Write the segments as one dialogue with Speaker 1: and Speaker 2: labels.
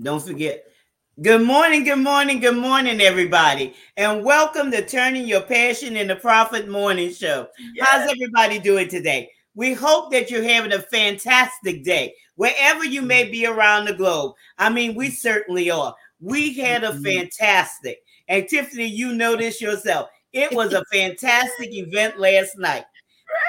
Speaker 1: Don't forget. Good morning, good morning, good morning, everybody, and welcome to Turning Your Passion into Profit Morning Show. Yes. How's everybody doing today? We hope that you're having a fantastic day wherever you may be around the globe. I mean, we certainly are. We had a mm-hmm. fantastic, and Tiffany, you know this yourself. It was a fantastic event last night.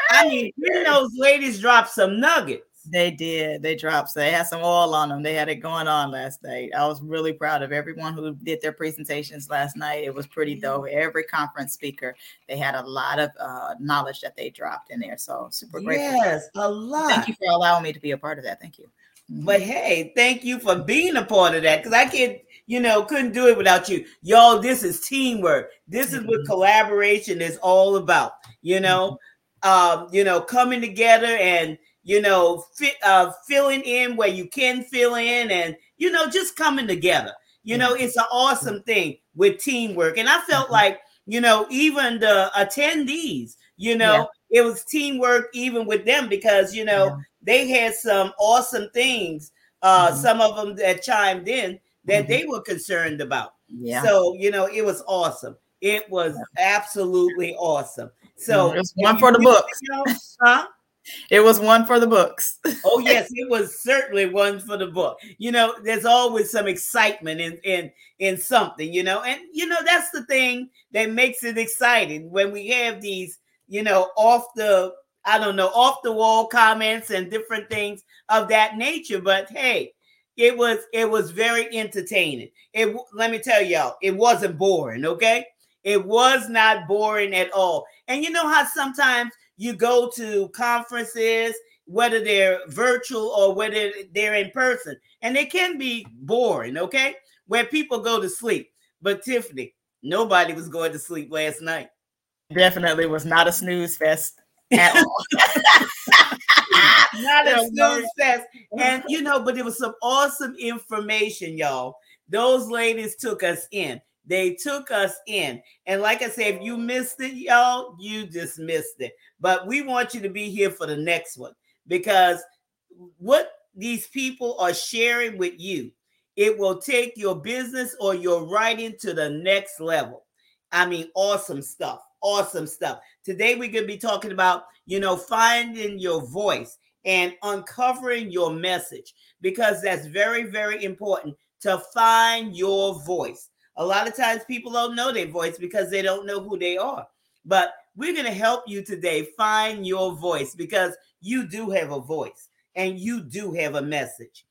Speaker 1: I mean, those ladies dropped some nuggets.
Speaker 2: They did. They dropped. So they had some oil on them. They had it going on last night. I was really proud of everyone who did their presentations last night. It was pretty dope. Every conference speaker, they had a lot of uh, knowledge that they dropped in there. So super grateful.
Speaker 1: Yes, a lot.
Speaker 2: Thank you for allowing me to be a part of that. Thank you.
Speaker 1: Mm-hmm. But hey, thank you for being a part of that because I can't, you know, couldn't do it without you. Y'all, this is teamwork. This is what mm-hmm. collaboration is all about. You know, mm-hmm. um, you know, coming together and you know, fit, uh, filling in where you can fill in, and you know, just coming together. You know, it's an awesome thing with teamwork, and I felt mm-hmm. like you know, even the attendees, you know, yeah. it was teamwork even with them because you know yeah. they had some awesome things. Uh, mm-hmm. Some of them that chimed in that mm-hmm. they were concerned about. Yeah. So you know, it was awesome. It was absolutely awesome. So
Speaker 2: one for the books, huh? It was one for the books.
Speaker 1: oh yes, it was certainly one for the book. You know, there's always some excitement in in in something, you know, and you know that's the thing that makes it exciting when we have these, you know, off the I don't know, off the wall comments and different things of that nature. But hey, it was it was very entertaining. It let me tell y'all, it wasn't boring. Okay, it was not boring at all. And you know how sometimes you go to conferences, whether they're virtual or whether they're in person, and they can be boring, okay? Where people go to sleep. But Tiffany, nobody was going to sleep last night.
Speaker 2: Definitely was not a snooze fest at all.
Speaker 1: not a snooze fest. And you know, but it was some awesome information, y'all. Those ladies took us in. They took us in. And like I said, if you missed it, y'all, you just missed it. But we want you to be here for the next one because what these people are sharing with you, it will take your business or your writing to the next level. I mean, awesome stuff. Awesome stuff. Today we're going to be talking about, you know, finding your voice and uncovering your message because that's very, very important to find your voice. A lot of times people don't know their voice because they don't know who they are. But we're going to help you today find your voice because you do have a voice and you do have a message.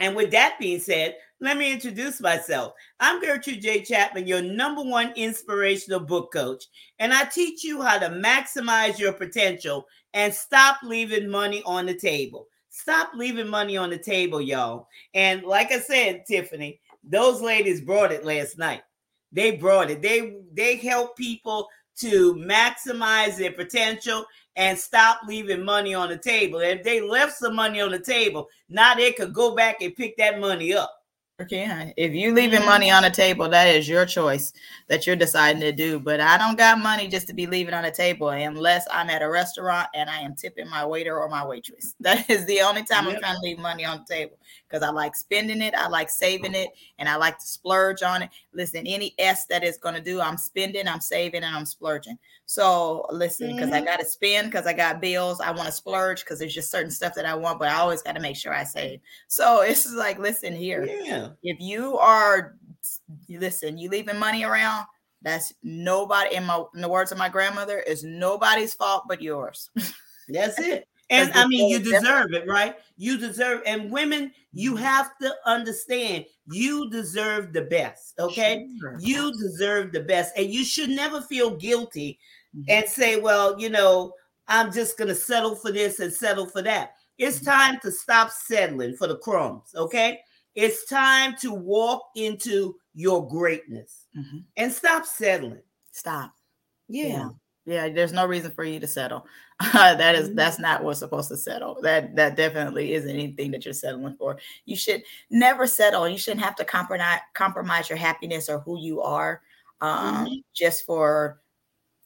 Speaker 1: And with that being said, let me introduce myself. I'm Gertrude J. Chapman, your number one inspirational book coach, and I teach you how to maximize your potential and stop leaving money on the table. Stop leaving money on the table, y'all. And like I said, Tiffany, those ladies brought it last night. They brought it. They they help people to maximize their potential and stop leaving money on the table. If they left some money on the table, now they could go back and pick that money up.
Speaker 2: Okay. If you leaving mm-hmm. money on the table, that is your choice that you're deciding to do. But I don't got money just to be leaving on the table unless I'm at a restaurant and I am tipping my waiter or my waitress. That is the only time yep. I'm trying to leave money on the table because I like spending it, I like saving it, and I like to splurge on it. Listen, any S that is going to do, I'm spending, I'm saving, and I'm splurging. So listen, because mm-hmm. I got to spend, because I got bills, I want to splurge because there's just certain stuff that I want, but I always got to make sure I save. So it's like, listen here. Yeah. If you are, listen, you leaving money around, that's nobody in my in the words of my grandmother is nobody's fault but yours.
Speaker 1: That's it. And I mean, you deserve it, right? You deserve, and women, you mm-hmm. have to understand you deserve the best, okay? Sure. You deserve the best, and you should never feel guilty mm-hmm. and say, well, you know, I'm just gonna settle for this and settle for that. It's mm-hmm. time to stop settling for the crumbs, okay? It's time to walk into your greatness mm-hmm. and stop settling.
Speaker 2: Stop. Yeah. yeah. Yeah. there's no reason for you to settle. that is that's mm-hmm. not what's supposed to settle. That that definitely isn't anything that you're settling for. You should never settle. You shouldn't have to compromise compromise your happiness or who you are um, mm-hmm. just for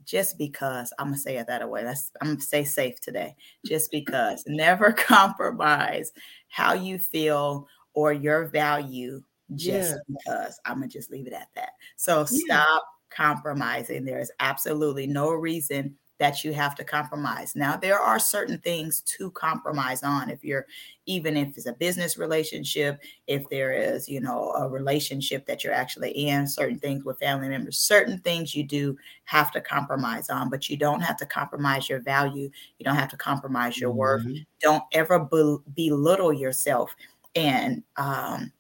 Speaker 2: just because I'm gonna say it that way. That's I'm gonna stay safe today. Just because. never compromise how you feel or your value just yeah. because. I'm gonna just leave it at that. So yeah. stop compromising. There is absolutely no reason that you have to compromise. Now, there are certain things to compromise on. If you're, even if it's a business relationship, if there is, you know, a relationship that you're actually in, certain things with family members, certain things you do have to compromise on, but you don't have to compromise your value. You don't have to compromise your mm-hmm. worth. Don't ever be- belittle yourself and um,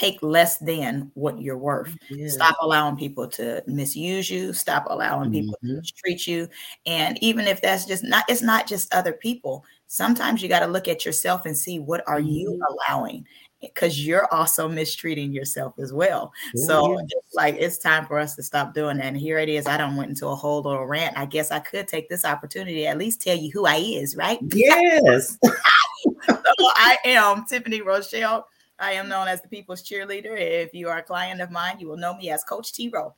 Speaker 2: take less than what you're worth. Yeah. Stop allowing people to misuse you. Stop allowing people mm-hmm. to treat you. And even if that's just not, it's not just other people. Sometimes you got to look at yourself and see what are you mm-hmm. allowing because you're also mistreating yourself as well. Oh, so yes. it's like it's time for us to stop doing that. And here it is. I don't went into a whole little rant. I guess I could take this opportunity at least tell you who I is, right?
Speaker 1: Yes.
Speaker 2: so I am Tiffany Rochelle I am known as the people's cheerleader. If you are a client of mine, you will know me as Coach T Rowe.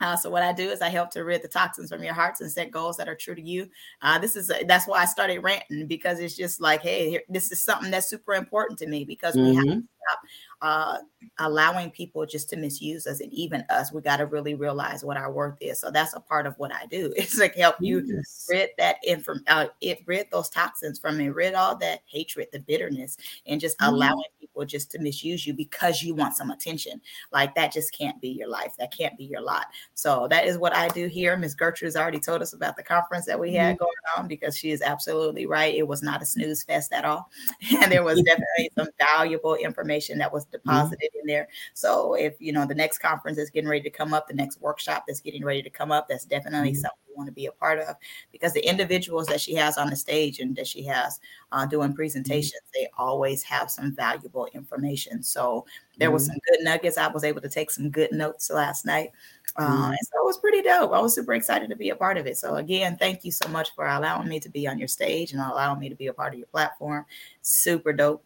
Speaker 2: Uh, so what I do is I help to rid the toxins from your hearts and set goals that are true to you. Uh, this is a, that's why I started ranting because it's just like, hey, here, this is something that's super important to me because mm-hmm. we have mm-hmm. to stop uh, allowing people just to misuse us and even us. We got to really realize what our worth is. So that's a part of what I do. It's like help you yes. rid that inform, uh, it rid those toxins from me, rid all that hatred, the bitterness, and just mm-hmm. allowing people just to misuse you because you want some attention. Like that just can't be your life. That can't be your lot. So that is what I do here. Miss Gertrude has already told us about the conference that we had mm-hmm. going on because she is absolutely right. It was not a snooze fest at all, and there was definitely some valuable information that was. Deposited mm-hmm. in there. So if you know the next conference is getting ready to come up, the next workshop that's getting ready to come up, that's definitely mm-hmm. something we want to be a part of because the individuals that she has on the stage and that she has uh, doing mm-hmm. presentations, mm-hmm. they always have some valuable information. So there was some good nuggets. I was able to take some good notes last night. Uh, and so it was pretty dope. I was super excited to be a part of it. So again, thank you so much for allowing me to be on your stage and allowing me to be a part of your platform. Super dope.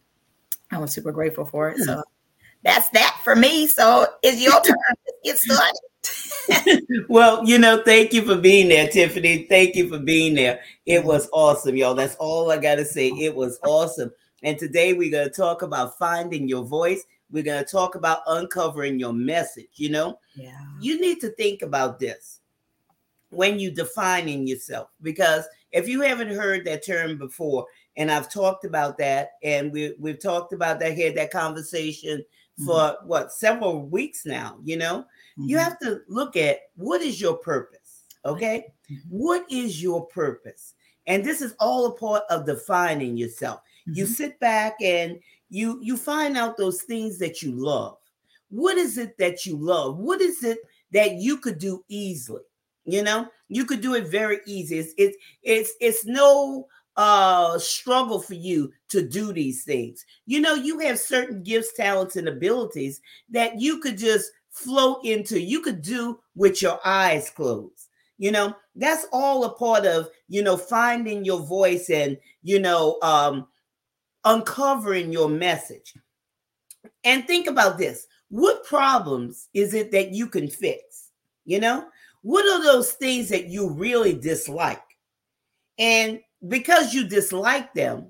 Speaker 2: I was super grateful for it. So that's that for me. So it's your turn. Get
Speaker 1: started. well, you know, thank you for being there, Tiffany. Thank you for being there. It was awesome, y'all. That's all I got to say. It was awesome. And today we're going to talk about finding your voice. We're going to talk about uncovering your message. You know,
Speaker 2: yeah.
Speaker 1: you need to think about this when you're defining yourself because if you haven't heard that term before, and I've talked about that, and we we've talked about that, had that conversation for mm-hmm. what several weeks now you know mm-hmm. you have to look at what is your purpose okay mm-hmm. what is your purpose and this is all a part of defining yourself you mm-hmm. sit back and you you find out those things that you love what is it that you love what is it that you could do easily you know you could do it very easy it's it's it's, it's no uh struggle for you to do these things. You know, you have certain gifts, talents, and abilities that you could just flow into. You could do with your eyes closed. You know, that's all a part of, you know, finding your voice and, you know, um uncovering your message. And think about this. What problems is it that you can fix? You know, what are those things that you really dislike? And because you dislike them,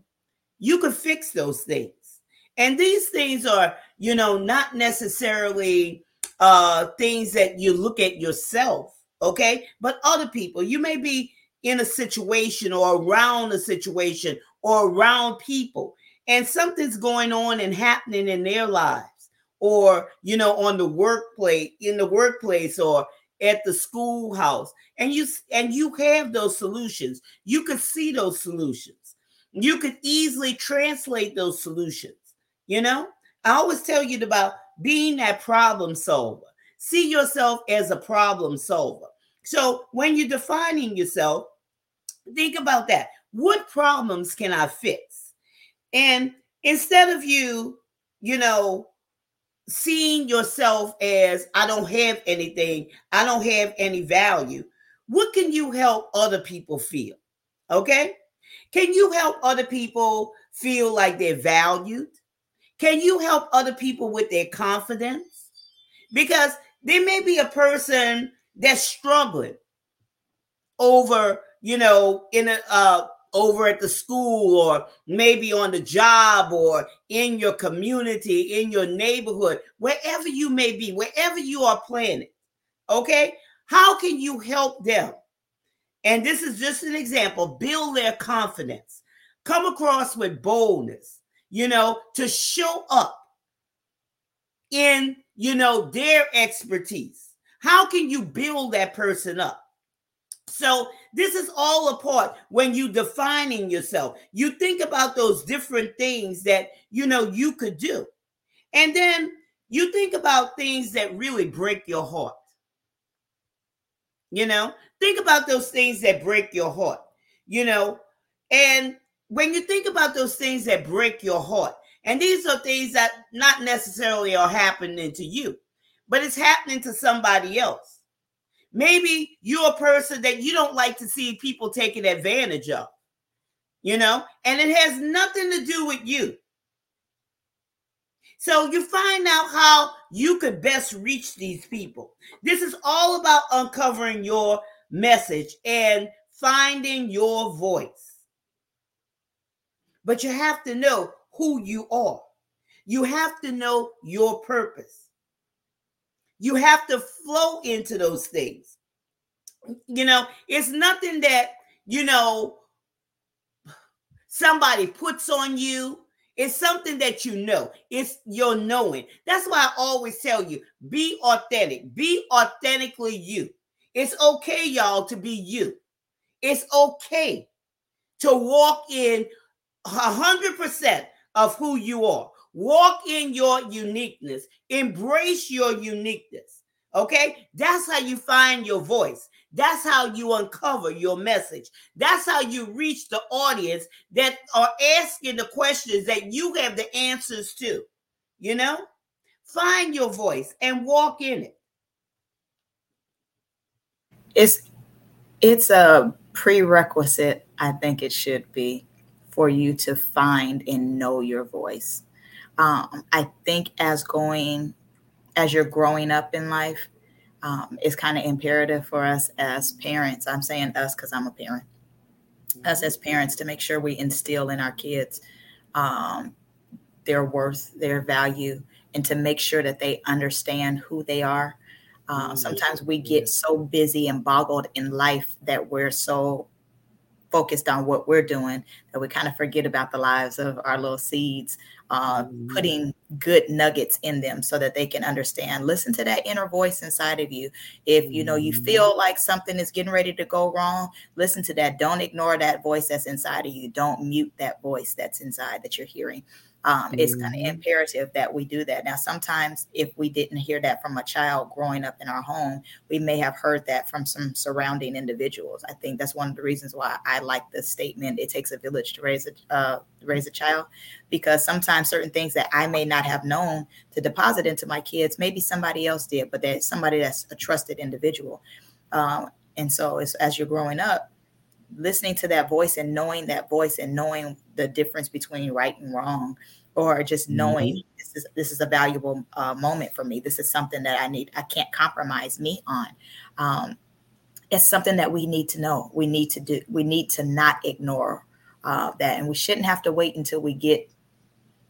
Speaker 1: you can fix those things. And these things are, you know, not necessarily uh things that you look at yourself, okay? But other people, you may be in a situation or around a situation or around people and something's going on and happening in their lives or you know on the workplace in the workplace or at the schoolhouse and you and you have those solutions. You could see those solutions. You could easily translate those solutions you know? I always tell you about being that problem solver. See yourself as a problem solver. So when you're defining yourself think about that. What problems can i fix? And instead of you you know seeing yourself as I don't have anything, I don't have any value, what can you help other people feel? Okay? Can you help other people feel like they're valued? Can you help other people with their confidence? Because there may be a person that's struggling over, you know, in a uh over at the school or maybe on the job or in your community, in your neighborhood, wherever you may be, wherever you are planning. Okay? How can you help them? And this is just an example build their confidence, come across with boldness, you know, to show up in, you know, their expertise. How can you build that person up? So this is all a part when you defining yourself. You think about those different things that you know you could do. And then you think about things that really break your heart. You know, think about those things that break your heart. You know, and when you think about those things that break your heart, and these are things that not necessarily are happening to you, but it's happening to somebody else. Maybe you're a person that you don't like to see people taken advantage of, you know, and it has nothing to do with you. So you find out how you could best reach these people. This is all about uncovering your message and finding your voice. But you have to know who you are. You have to know your purpose. You have to flow into those things. You know, it's nothing that, you know, somebody puts on you. It's something that you know. It's your knowing. That's why I always tell you be authentic, be authentically you. It's okay, y'all, to be you. It's okay to walk in 100% of who you are. Walk in your uniqueness, embrace your uniqueness. Okay, that's how you find your voice. That's how you uncover your message. That's how you reach the audience that are asking the questions that you have the answers to. You know, find your voice and walk in it.
Speaker 2: It's it's a prerequisite, I think it should be, for you to find and know your voice. Um, I think as going, as you're growing up in life, um, it's kind of imperative for us as parents. I'm saying us because I'm a parent. Us as parents to make sure we instill in our kids um, their worth, their value, and to make sure that they understand who they are. Um, sometimes we get so busy and boggled in life that we're so focused on what we're doing that we kind of forget about the lives of our little seeds uh, mm-hmm. putting good nuggets in them so that they can understand. Listen to that inner voice inside of you. If you know you mm-hmm. feel like something is getting ready to go wrong listen to that. Don't ignore that voice that's inside of you. Don't mute that voice that's inside that you're hearing um, mm-hmm. it's kind of imperative that we do that. Now, sometimes if we didn't hear that from a child growing up in our home, we may have heard that from some surrounding individuals. I think that's one of the reasons why I like the statement "It takes a village to raise a uh, raise a child," because sometimes certain things that I may not have known to deposit into my kids, maybe somebody else did, but that somebody that's a trusted individual. Um, and so, as, as you're growing up, listening to that voice and knowing that voice and knowing the difference between right and wrong or just knowing mm-hmm. this is this is a valuable uh, moment for me. This is something that i need i can't compromise me on. Um, it's something that we need to know. We need to do we need to not ignore uh, that. And we shouldn't have to wait until we get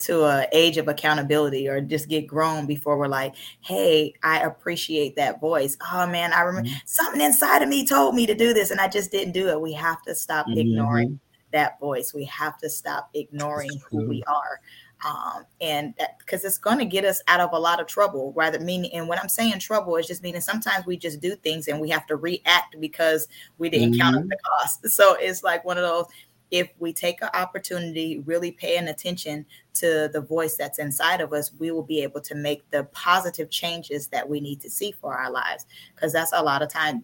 Speaker 2: to a age of accountability or just get grown before we're like hey i appreciate that voice oh man i remember mm-hmm. something inside of me told me to do this and i just didn't do it we have to stop mm-hmm. ignoring that voice we have to stop ignoring who we are um, and because it's going to get us out of a lot of trouble rather meaning and when i'm saying trouble is just meaning sometimes we just do things and we have to react because we didn't mm-hmm. count the cost so it's like one of those if we take an opportunity, really paying attention to the voice that's inside of us, we will be able to make the positive changes that we need to see for our lives. Because that's a lot of times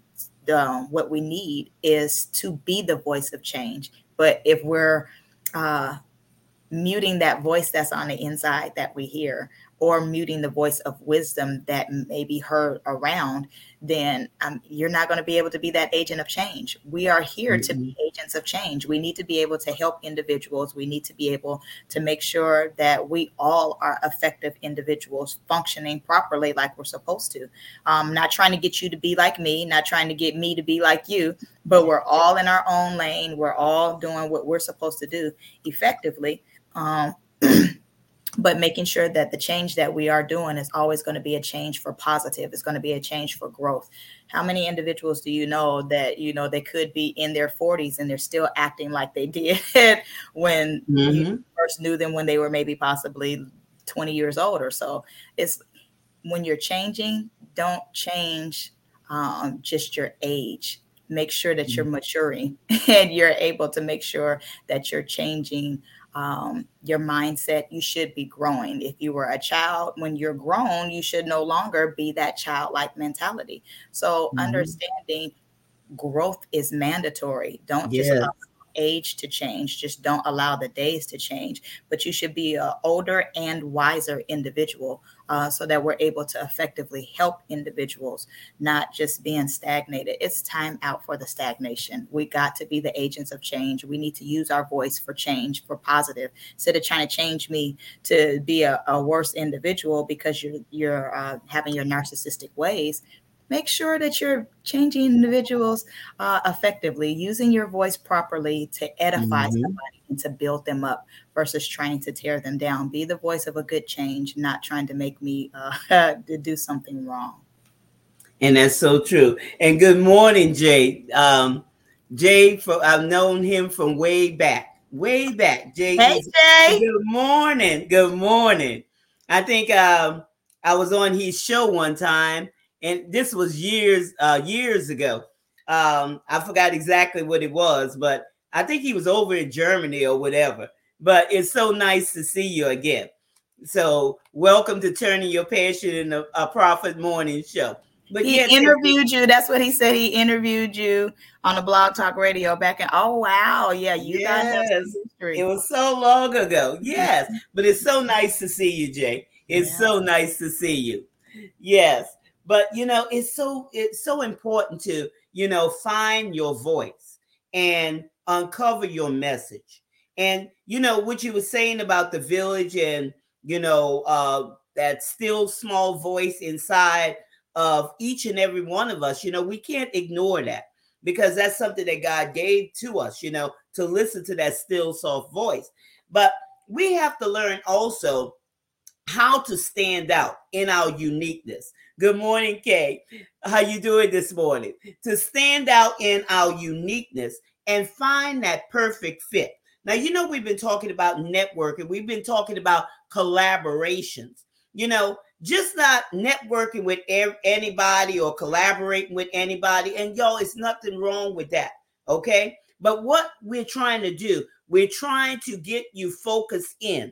Speaker 2: um, what we need is to be the voice of change. But if we're uh, muting that voice that's on the inside that we hear, or muting the voice of wisdom that may be heard around, then um, you're not going to be able to be that agent of change. We are here mm-hmm. to be agents of change. We need to be able to help individuals. We need to be able to make sure that we all are effective individuals functioning properly like we're supposed to. Um, not trying to get you to be like me, not trying to get me to be like you, but we're all in our own lane. We're all doing what we're supposed to do effectively. Um, but making sure that the change that we are doing is always going to be a change for positive it's going to be a change for growth how many individuals do you know that you know they could be in their 40s and they're still acting like they did when mm-hmm. you first knew them when they were maybe possibly 20 years old or so it's when you're changing don't change um, just your age make sure that you're mm-hmm. maturing and you're able to make sure that you're changing um, your mindset, you should be growing. If you were a child, when you're grown, you should no longer be that childlike mentality. So, mm-hmm. understanding growth is mandatory. Don't just yes age to change. Just don't allow the days to change. But you should be an older and wiser individual uh, so that we're able to effectively help individuals, not just being stagnated. It's time out for the stagnation. We got to be the agents of change. We need to use our voice for change, for positive, instead of trying to change me to be a, a worse individual because you're you're uh, having your narcissistic ways make sure that you're changing individuals uh, effectively, using your voice properly to edify mm-hmm. somebody and to build them up versus trying to tear them down. Be the voice of a good change, not trying to make me uh, to do something wrong.
Speaker 1: And that's so true. And good morning, Jay. Um, Jay, for, I've known him from way back, way back. Jay,
Speaker 2: hey, Jay.
Speaker 1: Good morning. Good morning. I think um, I was on his show one time and this was years uh years ago. Um, I forgot exactly what it was, but I think he was over in Germany or whatever. But it's so nice to see you again. So welcome to turning your passion into a, profit morning show.
Speaker 2: But he yes, interviewed you. That's what he said. He interviewed you on a Blog Talk Radio back in. Oh wow, yeah, you yes.
Speaker 1: guys It was so long ago. Yes, but it's so nice to see you, Jay. It's yeah. so nice to see you. Yes but you know it's so it's so important to you know find your voice and uncover your message. And you know what you were saying about the village and you know uh that still small voice inside of each and every one of us you know we can't ignore that because that's something that god gave to us you know to listen to that still soft voice. But we have to learn also how to stand out in our uniqueness Good morning, Kay. How you doing this morning? To stand out in our uniqueness and find that perfect fit. Now, you know, we've been talking about networking. We've been talking about collaborations. You know, just not networking with anybody or collaborating with anybody. And y'all, it's nothing wrong with that. Okay. But what we're trying to do, we're trying to get you focused in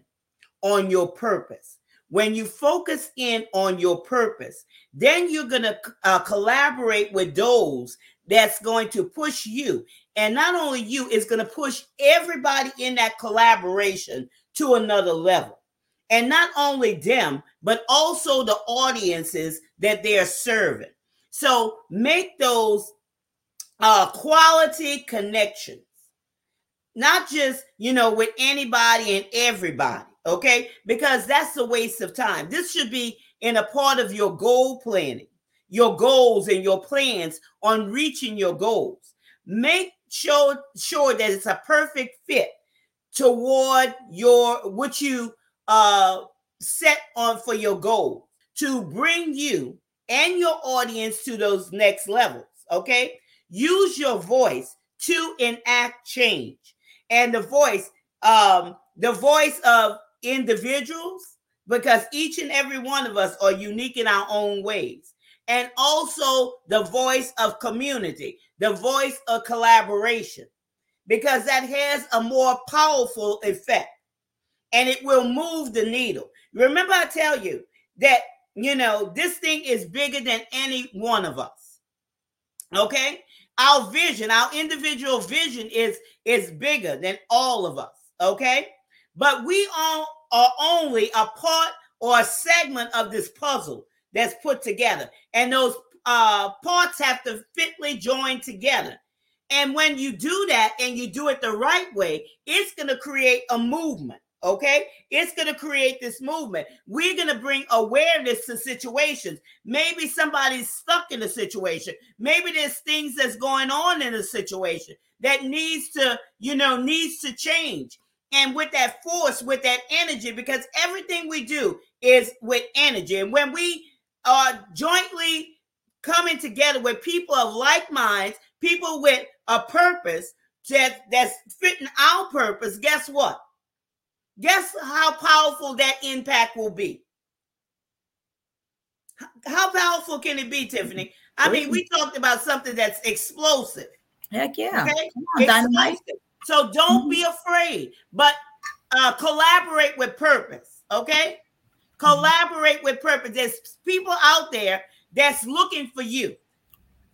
Speaker 1: on your purpose. When you focus in on your purpose, then you're going to uh, collaborate with those that's going to push you. And not only you, it's going to push everybody in that collaboration to another level. And not only them, but also the audiences that they're serving. So make those uh, quality connections, not just, you know, with anybody and everybody okay? Because that's a waste of time. This should be in a part of your goal planning, your goals and your plans on reaching your goals. Make sure sure that it's a perfect fit toward your what you uh set on for your goal to bring you and your audience to those next levels, okay? Use your voice to enact change. And the voice um the voice of individuals because each and every one of us are unique in our own ways. And also the voice of community, the voice of collaboration, because that has a more powerful effect and it will move the needle. Remember, I tell you that, you know, this thing is bigger than any one of us. Okay? Our vision, our individual vision is is bigger than all of us, okay? But we all are only a part or a segment of this puzzle that's put together. And those uh, parts have to fitly join together. And when you do that and you do it the right way, it's going to create a movement. Okay, it's going to create this movement. We're going to bring awareness to situations. Maybe somebody's stuck in a situation. Maybe there's things that's going on in a situation that needs to, you know, needs to change. And with that force, with that energy, because everything we do is with energy. And when we are jointly coming together with people of like minds, people with a purpose that, that's fitting our purpose, guess what? Guess how powerful that impact will be. How powerful can it be, Tiffany? I mean, we talked about something that's explosive.
Speaker 2: Heck yeah. Okay?
Speaker 1: On, so don't mm-hmm. be afraid, but uh, collaborate with purpose. Okay? Mm-hmm. Collaborate with purpose. There's people out there that's looking for you,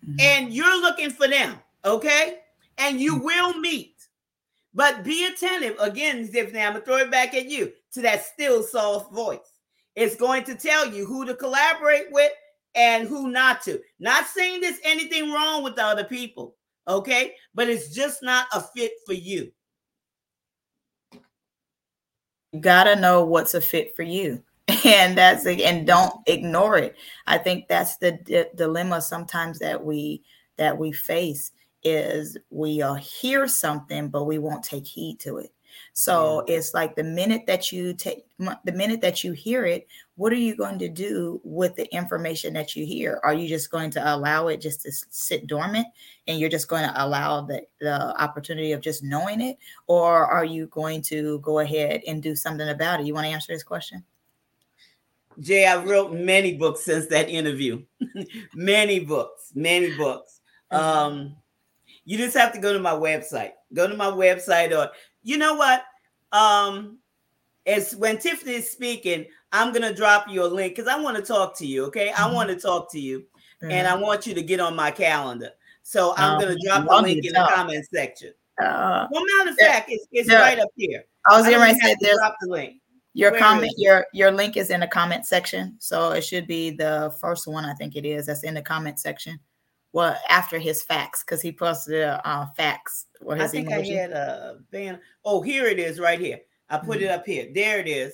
Speaker 1: mm-hmm. and you're looking for them. Okay? And you mm-hmm. will meet. But be attentive again, Tiffany. I'm gonna throw it back at you to that still soft voice. It's going to tell you who to collaborate with and who not to. Not saying there's anything wrong with the other people, okay? But it's just not a fit for you.
Speaker 2: You gotta know what's a fit for you. And that's and don't ignore it. I think that's the d- dilemma sometimes that we that we face is we'll hear something, but we won't take heed to it. So yeah. it's like the minute that you take the minute that you hear it, what are you going to do with the information that you hear? Are you just going to allow it just to sit dormant and you're just going to allow the, the opportunity of just knowing it? Or are you going to go ahead and do something about it? You want to answer this question?
Speaker 1: Jay, I've wrote many books since that interview. many books, many books. Mm-hmm. Um, you just have to go to my website. Go to my website, or you know what? Um, as when Tiffany is speaking, I'm gonna drop you a link because I want to talk to you. Okay, mm-hmm. I want to talk to you, mm-hmm. and I want you to get on my calendar. So I'm um, gonna drop a link in the comment section. Uh, well, matter of fact, it's, it's yeah. right up here.
Speaker 2: I was to say there's drop the link. Your Where comment, your your link is in the comment section, so it should be the first one. I think it is. That's in the comment section well after his facts because he posted uh facts
Speaker 1: or his I think emotion. I had a band. Oh, here it is right here. I put mm-hmm. it up here. There it is.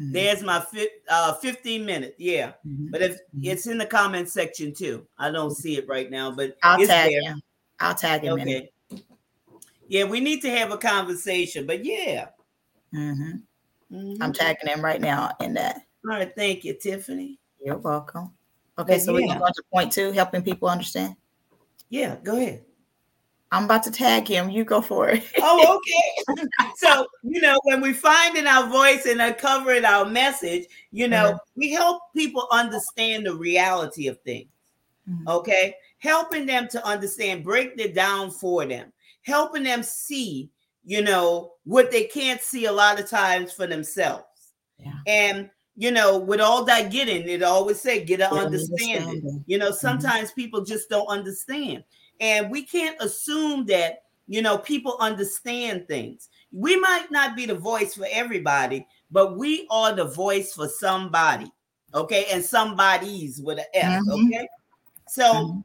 Speaker 1: Mm-hmm. There's my fi- uh 15 minutes. Yeah. Mm-hmm. But if mm-hmm. it's in the comment section too. I don't see it right now, but
Speaker 2: I'll tag there. him. I'll tag him.
Speaker 1: Okay. Yeah, we need to have a conversation, but yeah.
Speaker 2: Mm-hmm. Mm-hmm. I'm tagging him right now in that.
Speaker 1: All right, thank you, Tiffany.
Speaker 2: You're welcome. Okay, so yeah. we can go to point two, helping people understand.
Speaker 1: Yeah, go ahead.
Speaker 2: I'm about to tag him. You go for it.
Speaker 1: oh, okay. so, you know, when we find in our voice and uncovering our message, you know, mm-hmm. we help people understand the reality of things. Mm-hmm. Okay. Helping them to understand, break it down for them, helping them see, you know, what they can't see a lot of times for themselves. Yeah. And you know, with all that getting, it always say get an understanding. understanding. You know, mm-hmm. sometimes mm-hmm. people just don't understand. And we can't assume that, you know, people understand things. We might not be the voice for everybody, but we are the voice for somebody. Okay. And somebody's with an F, mm-hmm. Okay. So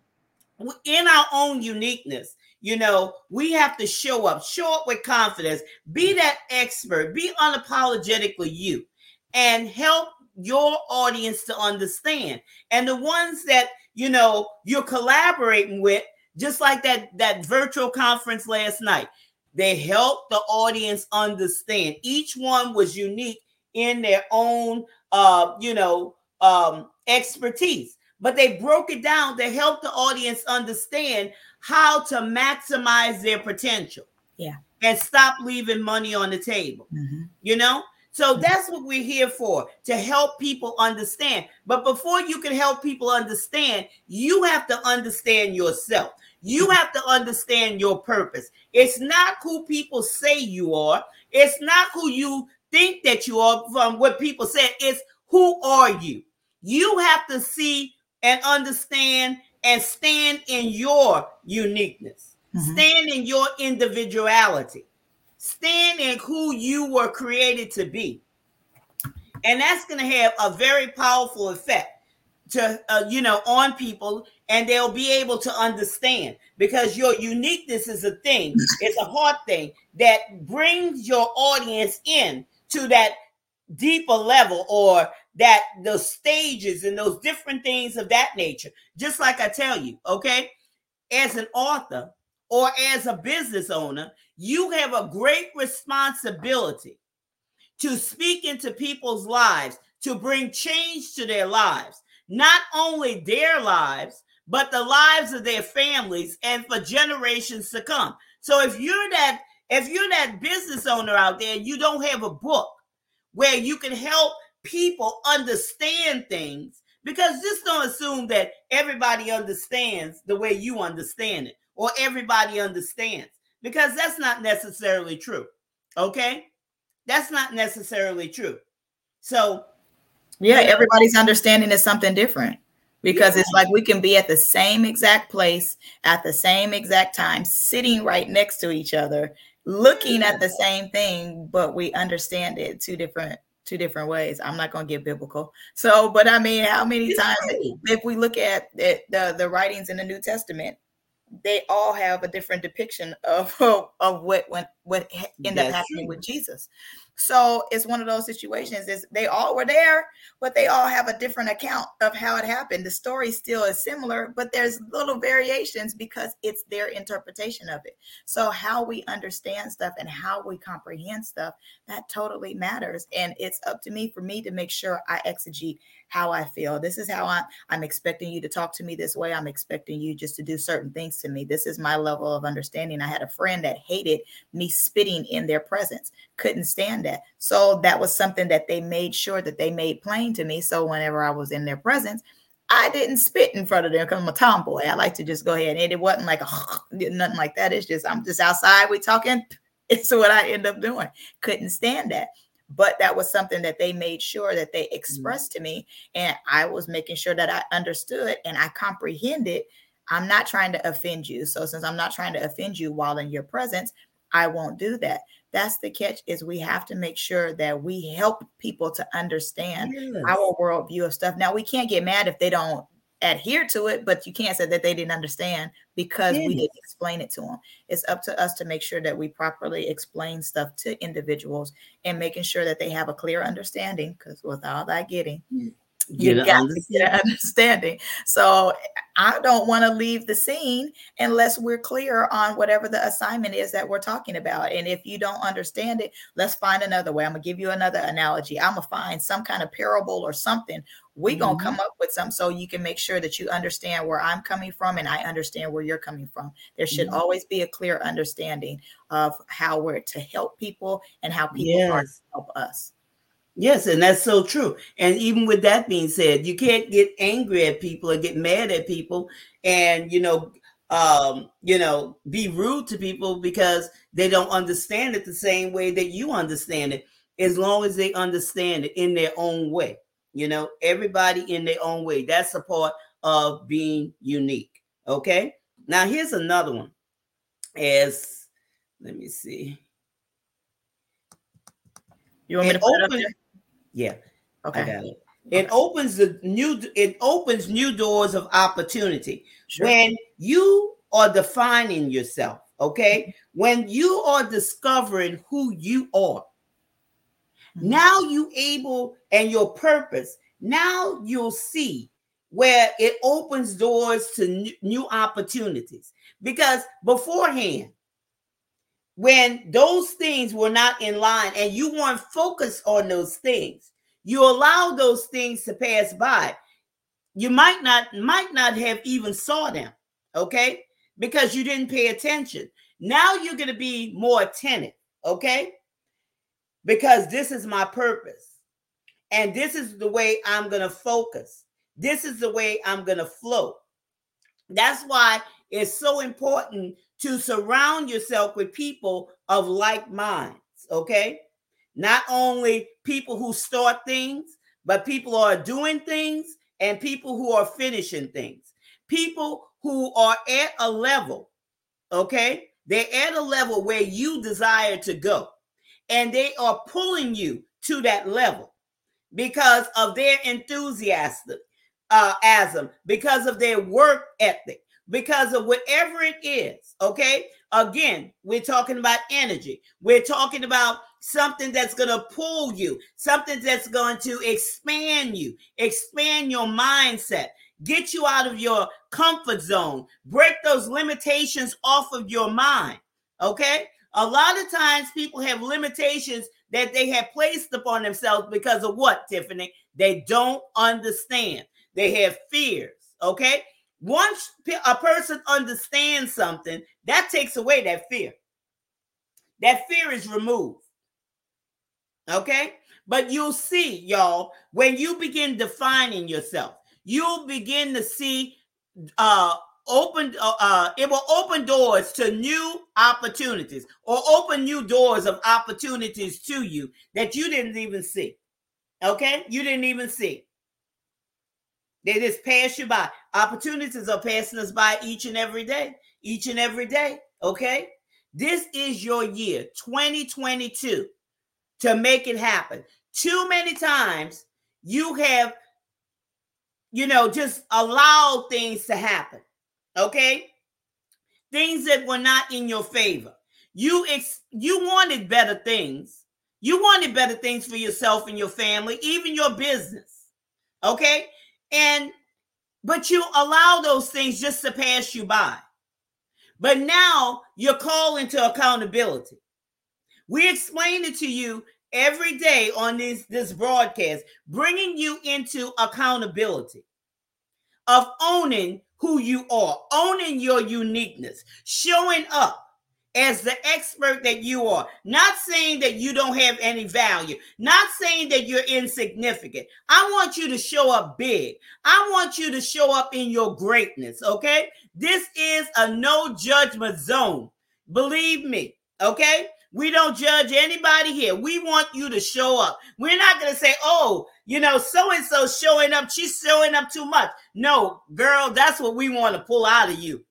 Speaker 1: mm-hmm. in our own uniqueness, you know, we have to show up, show up with confidence, be that expert, be unapologetically you and help your audience to understand. And the ones that you know you're collaborating with, just like that that virtual conference last night, they helped the audience understand. Each one was unique in their own uh, you know, um, expertise, but they broke it down to help the audience understand how to maximize their potential.
Speaker 2: Yeah.
Speaker 1: And stop leaving money on the table. Mm-hmm. You know, so that's what we're here for to help people understand. But before you can help people understand, you have to understand yourself. You have to understand your purpose. It's not who people say you are, it's not who you think that you are from what people said. It's who are you? You have to see and understand and stand in your uniqueness, mm-hmm. stand in your individuality. Stand in who you were created to be. And that's going to have a very powerful effect. to uh, you know on people and they'll be able to understand because your uniqueness is a thing it's a hard thing that brings your audience in to that deeper level or that the stages and those different things of that nature just like i tell you okay as an author or as a business owner you have a great responsibility to speak into people's lives to bring change to their lives not only their lives, but the lives of their families and for generations to come. So if you're that if you're that business owner out there you don't have a book where you can help people understand things, because just don't assume that everybody understands the way you understand it or everybody understands, because that's not necessarily true. Okay? That's not necessarily true. So
Speaker 2: yeah, everybody's understanding is something different because yeah. it's like we can be at the same exact place at the same exact time, sitting right next to each other, looking at the same thing, but we understand it two different two different ways. I'm not going to get biblical. So, but I mean, how many times if we look at the the writings in the New Testament, they all have a different depiction of of what went what ended up happening true. with Jesus. So it's one of those situations is they all were there, but they all have a different account of how it happened. The story still is similar, but there's little variations because it's their interpretation of it. So how we understand stuff and how we comprehend stuff, that totally matters. And it's up to me for me to make sure I exegete how I feel. This is how I'm I'm expecting you to talk to me this way. I'm expecting you just to do certain things to me. This is my level of understanding. I had a friend that hated me spitting in their presence. Couldn't stand that. So that was something that they made sure that they made plain to me. So whenever I was in their presence, I didn't spit in front of them because I'm a tomboy. I like to just go ahead and it wasn't like a nothing like that. It's just I'm just outside. We talking. It's what I end up doing. Couldn't stand that but that was something that they made sure that they mm. expressed mm-hmm. to me and i was making sure that i understood and i comprehended i'm not trying to offend you so since i'm not trying to offend you while in your presence i won't do that that's the catch is we have to make sure that we help people to understand yes. our worldview of stuff now we can't get mad if they don't adhere to it, but you can't say that they didn't understand because yes. we didn't explain it to them. It's up to us to make sure that we properly explain stuff to individuals and making sure that they have a clear understanding. Because with all that getting, mm you got understanding. to get an understanding. So I don't want to leave the scene unless we're clear on whatever the assignment is that we're talking about. And if you don't understand it, let's find another way. I'm gonna give you another analogy. I'm gonna find some kind of parable or something. We're gonna mm-hmm. come up with some so you can make sure that you understand where I'm coming from and I understand where you're coming from. There should mm-hmm. always be a clear understanding of how we're to help people and how people yes. are to help us.
Speaker 1: Yes, and that's so true. And even with that being said, you can't get angry at people or get mad at people and you know um you know be rude to people because they don't understand it the same way that you understand it as long as they understand it in their own way you know everybody in their own way that's a part of being unique okay now here's another one as let me see
Speaker 2: you want me to put it up there?
Speaker 1: Yeah. Okay. It. It opens the new it opens new doors of opportunity sure. when you are defining yourself, okay? When you are discovering who you are. Mm-hmm. Now you able and your purpose. Now you'll see where it opens doors to new opportunities because beforehand when those things were not in line and you weren't focused on those things you allow those things to pass by. You might not might not have even saw them okay? Because you didn't pay attention. Now you're going to be more attentive okay? Because this is my purpose and this is the way i'm going to focus. This is the way i'm going to flow. That's why it's so important to surround yourself with people of like minds, okay? Not only people who start things, but people who are doing things and people who are finishing things. People who are at a level, okay? They're at a level where you desire to go, and they are pulling you to that level because of their enthusiasm, uh, asm, because of their work ethic, because of whatever it is. Okay. Again, we're talking about energy. We're talking about something that's going to pull you, something that's going to expand you, expand your mindset, get you out of your comfort zone, break those limitations off of your mind. Okay. A lot of times people have limitations that they have placed upon themselves because of what, Tiffany? They don't understand. They have fears. Okay. Once a person understands something, that takes away that fear. That fear is removed. Okay? But you'll see, y'all, when you begin defining yourself, you'll begin to see uh open uh, uh it will open doors to new opportunities or open new doors of opportunities to you that you didn't even see. Okay? You didn't even see. They just pass you by. Opportunities are passing us by each and every day, each and every day. Okay. This is your year, 2022, to make it happen. Too many times you have, you know, just allowed things to happen. Okay. Things that were not in your favor. You ex- you wanted better things. You wanted better things for yourself and your family, even your business. Okay. And but you allow those things just to pass you by. But now you're called into accountability. We explain it to you every day on this, this broadcast, bringing you into accountability of owning who you are, owning your uniqueness, showing up as the expert that you are. Not saying that you don't have any value, not saying that you're insignificant. I want you to show up big. I want you to show up in your greatness, okay? This is a no judgment zone. Believe me, okay? We don't judge anybody here. We want you to show up. We're not going to say, oh, you know, so and so showing up. She's showing up too much. No, girl, that's what we want to pull out of you.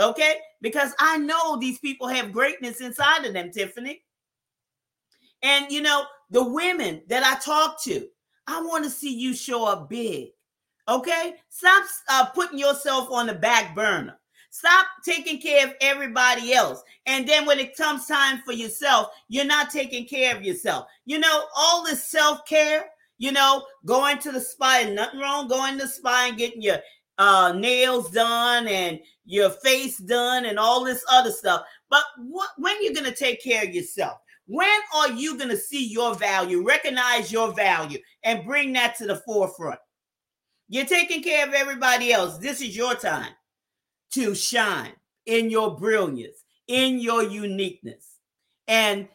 Speaker 1: Okay? Because I know these people have greatness inside of them, Tiffany. And you know, the women that I talk to, I want to see you show up big. Okay? Stop uh, putting yourself on the back burner. Stop taking care of everybody else. And then when it comes time for yourself, you're not taking care of yourself. You know, all this self care, you know, going to the spa, and nothing wrong going to the spa and getting your uh, nails done and your face done and all this other stuff. But what, when are you going to take care of yourself? When are you going to see your value, recognize your value, and bring that to the forefront? You're taking care of everybody else. This is your time to shine in your brilliance, in your uniqueness, and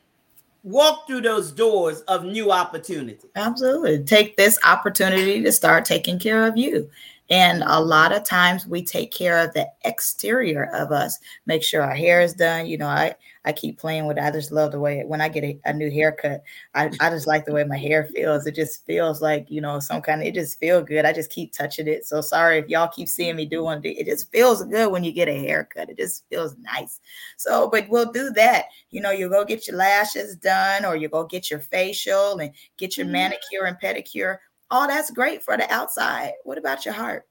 Speaker 1: walk through those doors of new opportunity.
Speaker 2: Absolutely. Take this opportunity to start taking care of you. And a lot of times we take care of the exterior of us, make sure our hair is done. You know, I, I keep playing with it. I just love the way it, when I get a, a, new haircut, I, I just like the way my hair feels. It just feels like, you know, some kind of, it just feel good. I just keep touching it. So sorry if y'all keep seeing me doing it. It just feels good when you get a haircut. It just feels nice. So, but we'll do that. You know, you go get your lashes done or you go get your facial and get your mm-hmm. manicure and pedicure all that's great for the outside. What about your heart?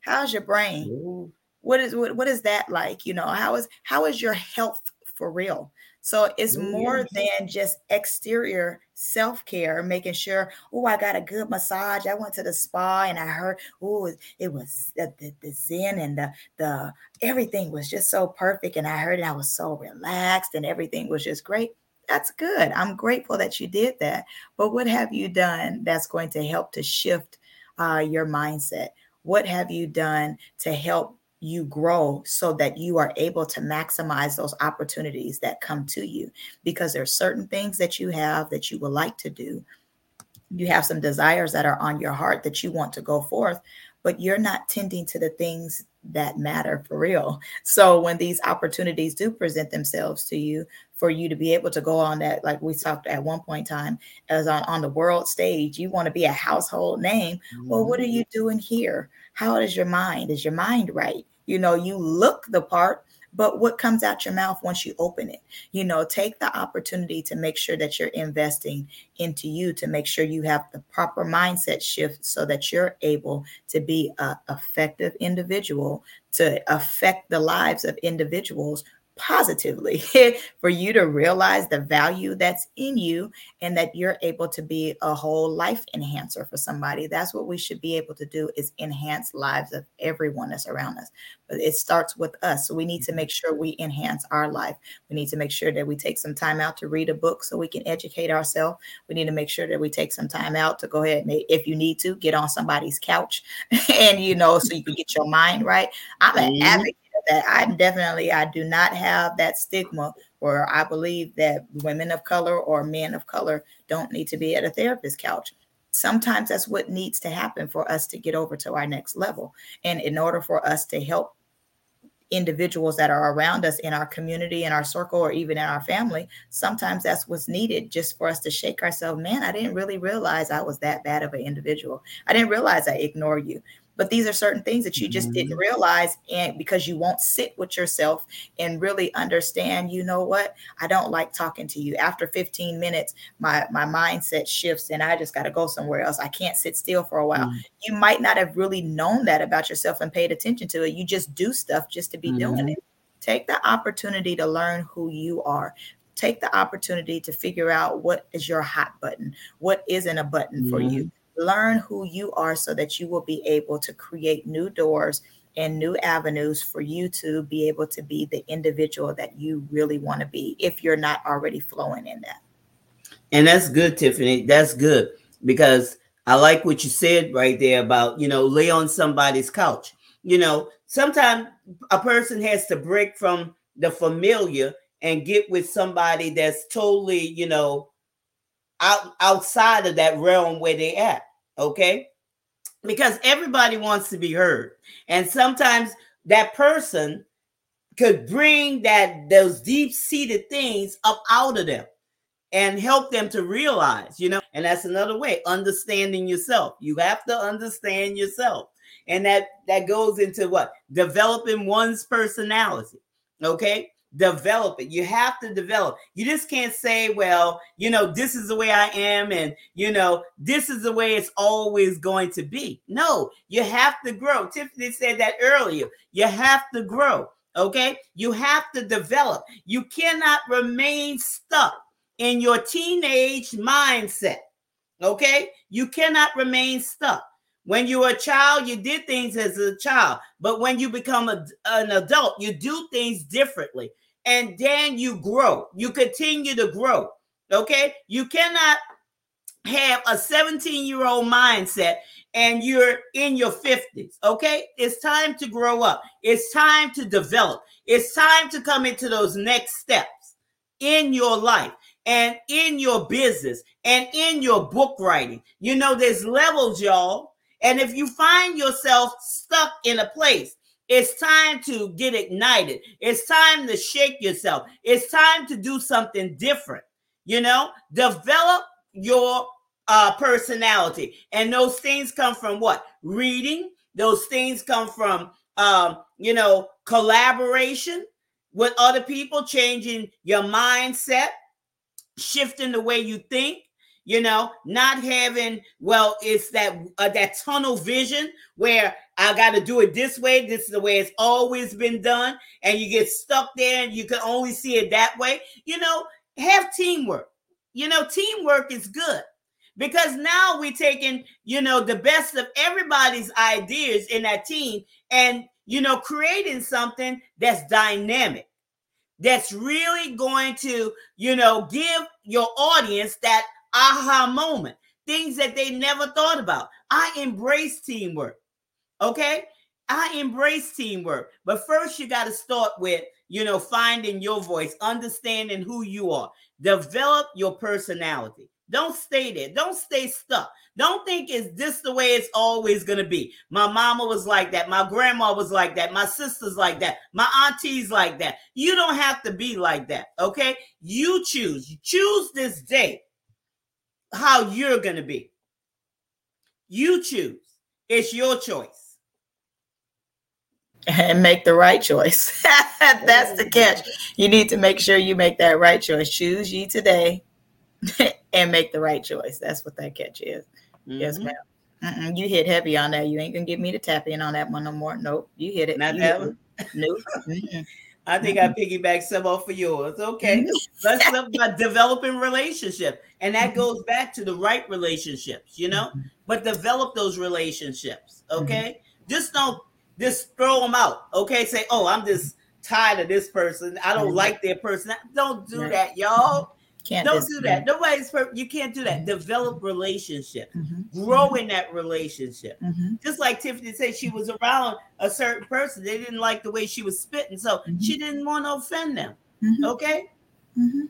Speaker 2: How's your brain? Ooh. What is what, what is that like? You know, how is how is your health for real? So it's more than just exterior self-care, making sure, oh, I got a good massage. I went to the spa and I heard, oh, it was the, the, the zen and the the everything was just so perfect. And I heard it, I was so relaxed and everything was just great that's good. I'm grateful that you did that. But what have you done that's going to help to shift uh, your mindset? What have you done to help you grow so that you are able to maximize those opportunities that come to you? Because there are certain things that you have that you would like to do. You have some desires that are on your heart that you want to go forth, but you're not tending to the things that matter for real. So when these opportunities do present themselves to you, for you to be able to go on that, like we talked at one point in time, as on, on the world stage, you want to be a household name. Mm-hmm. Well, what are mm-hmm. you doing here? How is your mind? Is your mind right? You know, you look the part, but what comes out your mouth once you open it you know take the opportunity to make sure that you're investing into you to make sure you have the proper mindset shift so that you're able to be a effective individual to affect the lives of individuals positively for you to realize the value that's in you and that you're able to be a whole life enhancer for somebody. That's what we should be able to do is enhance lives of everyone that's around us. But it starts with us. So we need to make sure we enhance our life. We need to make sure that we take some time out to read a book so we can educate ourselves. We need to make sure that we take some time out to go ahead and if you need to get on somebody's couch and you know so you can get your mind right. I'm an mm-hmm. advocate that I definitely I do not have that stigma where I believe that women of color or men of color don't need to be at a therapist couch. Sometimes that's what needs to happen for us to get over to our next level. And in order for us to help individuals that are around us in our community, in our circle, or even in our family, sometimes that's what's needed just for us to shake ourselves. Man, I didn't really realize I was that bad of an individual. I didn't realize I ignore you but these are certain things that you just mm-hmm. didn't realize and because you won't sit with yourself and really understand you know what? I don't like talking to you. After 15 minutes my my mindset shifts and i just got to go somewhere else. I can't sit still for a while. Mm-hmm. you might not have really known that about yourself and paid attention to it. You just do stuff just to be mm-hmm. doing it. Take the opportunity to learn who you are. Take the opportunity to figure out what is your hot button? What isn't a button for you learn who you are so that you will be able to create new doors and new avenues for you to be able to be the individual that you really want to be if you're not already flowing in that.
Speaker 1: And that's good, Tiffany. That's good because I like what you said right there about, you know, lay on somebody's couch. You know, sometimes a person has to break from the familiar and get with somebody that's totally, you know, out outside of that realm where they at. Okay. Because everybody wants to be heard. And sometimes that person could bring that those deep-seated things up out of them and help them to realize, you know, and that's another way, understanding yourself. You have to understand yourself. And that that goes into what? Developing one's personality. Okay? Develop it. You have to develop. You just can't say, well, you know, this is the way I am, and you know, this is the way it's always going to be. No, you have to grow. Tiffany said that earlier. You have to grow. Okay, you have to develop. You cannot remain stuck in your teenage mindset. Okay, you cannot remain stuck. When you were a child, you did things as a child, but when you become a, an adult, you do things differently and then you grow. You continue to grow. Okay. You cannot have a 17 year old mindset and you're in your 50s. Okay. It's time to grow up. It's time to develop. It's time to come into those next steps in your life and in your business and in your book writing. You know, there's levels, y'all. And if you find yourself stuck in a place it's time to get ignited. It's time to shake yourself. It's time to do something different. You know, develop your uh, personality. And those things come from what? Reading. Those things come from, um, you know, collaboration with other people, changing your mindset, shifting the way you think, you know not having well it's that uh, that tunnel vision where i got to do it this way this is the way it's always been done and you get stuck there and you can only see it that way. You know have teamwork. You know teamwork is good because now we're taking you know the best of everybody's ideas in that team and you know creating something that's dynamic that's really going to you know give your audience that aha moment, things that they never thought about. I embrace teamwork. Okay. I embrace teamwork. But first, you got to start with, you know, finding your voice, understanding who you are, develop your personality. Don't stay there. Don't stay stuck. Don't think is this the way it's always going to be. My mama was like that. My grandma was like that. My sisters like that. My aunties like that. You don't have to be like that. Okay. You choose. You choose this day how you're going to be. You choose. It's your choice.
Speaker 2: and make the right choice. That's the catch. You need to make sure you make that right choice. Choose ye today and make the right choice. That's what that catch is. Mm-hmm. Yes, ma'am. Mm-mm, you hit heavy on that. You ain't gonna get me to tap in on that one no more. Nope, you hit it.
Speaker 1: Not
Speaker 2: you
Speaker 1: that one.
Speaker 2: Nope.
Speaker 1: I think I piggyback some off of yours. Okay, let's talk about developing relationship, and that goes back to the right relationships, you know. But develop those relationships. Okay, just don't just throw them out. Okay, say, oh, I'm just tired of this person. I don't mm-hmm. like their person. Don't do that, y'all. Can't don't do that. Nobody's perfect. You can't do that. Mm-hmm. Develop relationships. Mm-hmm. Grow in that relationship. Mm-hmm. Just like Tiffany said, she was around a certain person. They didn't like the way she was spitting, so mm-hmm. she didn't want to offend them. Mm-hmm. Okay. Mm-hmm.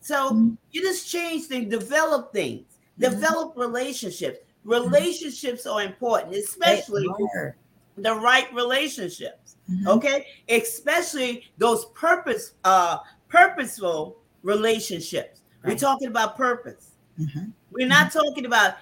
Speaker 1: So you just change things, develop things, develop relationships. Relationships are important, especially the right relationships. Okay, especially those purpose, uh, purposeful relationships. Right. We're talking about purpose. Mm-hmm. We're not mm-hmm. talking about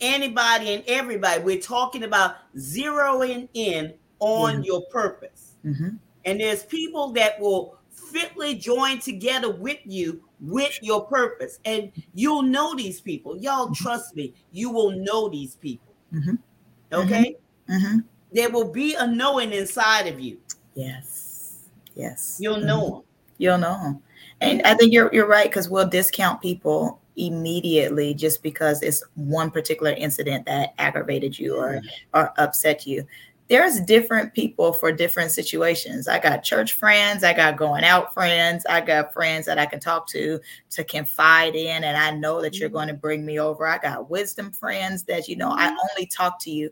Speaker 1: anybody and everybody. We're talking about zeroing in on mm-hmm. your purpose. Mm-hmm. And there's people that will fitly join together with you with your purpose. And you'll know these people. Y'all mm-hmm. trust me, you will know these people. Mm-hmm. Okay? There will be a knowing inside of you.
Speaker 2: Yes. Yes.
Speaker 1: You'll know them.
Speaker 2: You'll know them. And I think you're you're right because we'll discount people immediately just because it's one particular incident that aggravated you or or upset you. There's different people for different situations. I got church friends, I got going out friends, I got friends that I can talk to to confide in, and I know that you're mm-hmm. going to bring me over. I got wisdom friends that you know I mm-hmm. only talk to you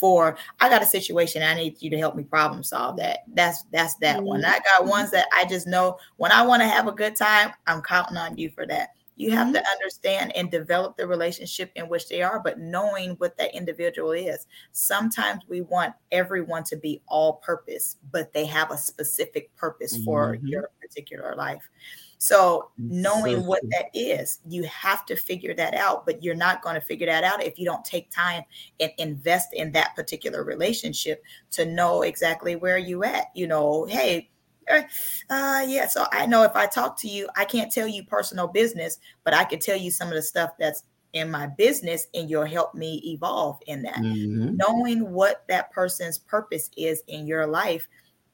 Speaker 2: for I got a situation I need you to help me problem solve that. That's that's that mm-hmm. one. I got ones that I just know when I want to have a good time, I'm counting on you for that. You have mm-hmm. to understand and develop the relationship in which they are, but knowing what that individual is. Sometimes we want everyone to be all purpose, but they have a specific purpose mm-hmm. for your particular life. So knowing what that is, you have to figure that out, but you're not going to figure that out if you don't take time and invest in that particular relationship to know exactly where you at. You know, hey, eh, uh, yeah. So I know if I talk to you, I can't tell you personal business, but I can tell you some of the stuff that's in my business and you'll help me evolve in that. Mm-hmm. Knowing what that person's purpose is in your life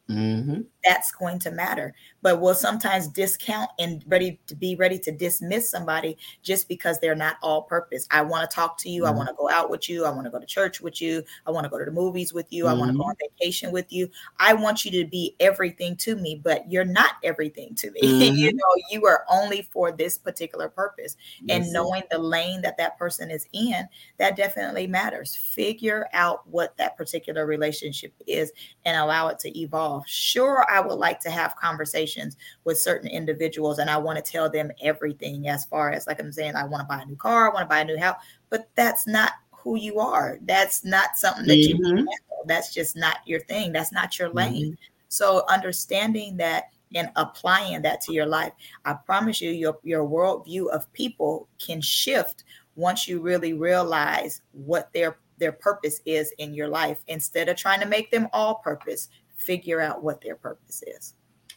Speaker 2: Mm-hmm. That's going to matter. But we'll sometimes discount and ready to be ready to dismiss somebody just because they're not all purpose. I want to talk to you. Mm-hmm. I want to go out with you. I want to go to church with you. I want to go to the movies with you. Mm-hmm. I want to go on vacation with you. I want you to be everything to me, but you're not everything to me. you mm-hmm. know, you are only for this particular purpose. Yes, and knowing the lane that that person is in, that definitely matters. Figure out what that particular relationship is and allow it to evolve Sure, I would like to have conversations with certain individuals and I want to tell them everything as far as, like I'm saying, I want to buy a new car, I want to buy a new house, but that's not who you are. That's not something that mm-hmm. you handle. That's just not your thing. That's not your lane. Mm-hmm. So understanding that and applying that to your life, I promise you, your your worldview of people can shift once you really realize what their their purpose is in your life instead of trying to make them all purpose figure out what their purpose is.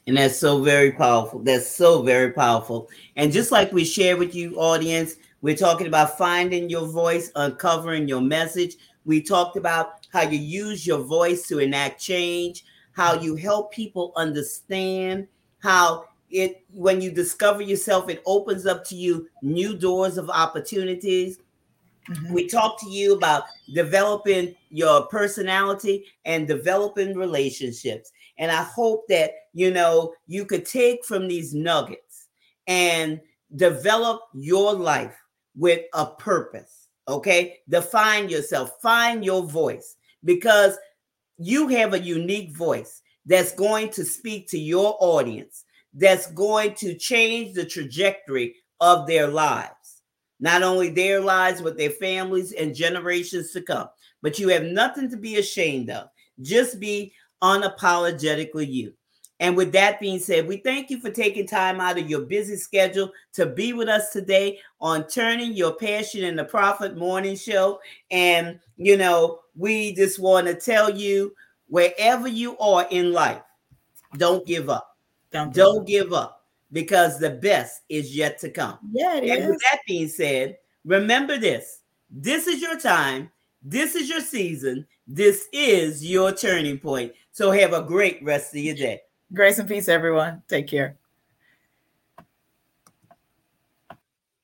Speaker 1: And that's so very powerful. That's so very powerful. And just like we share with you, audience, we're talking about finding your voice, uncovering your message. We talked about how you use your voice to enact change, how you help people understand, how it when you discover yourself, it opens up to you new doors of opportunities. Mm-hmm. We talked to you about developing your personality and developing relationships. And I hope that, you know, you could take from these nuggets and develop your life with a purpose. Okay. Define yourself, find your voice because you have a unique voice that's going to speak to your audience, that's going to change the trajectory of their lives not only their lives, but their families and generations to come. But you have nothing to be ashamed of. Just be unapologetically you. And with that being said, we thank you for taking time out of your busy schedule to be with us today on Turning Your Passion in the Profit Morning Show. And, you know, we just want to tell you wherever you are in life, don't give up.
Speaker 2: Don't
Speaker 1: Don't give up because the best is yet to come.
Speaker 2: Yeah, it
Speaker 1: And
Speaker 2: is.
Speaker 1: with that being said, remember this this is your time, this is your season, this is your turning point. So have a great rest of your day.
Speaker 2: Grace and peace, everyone. Take care.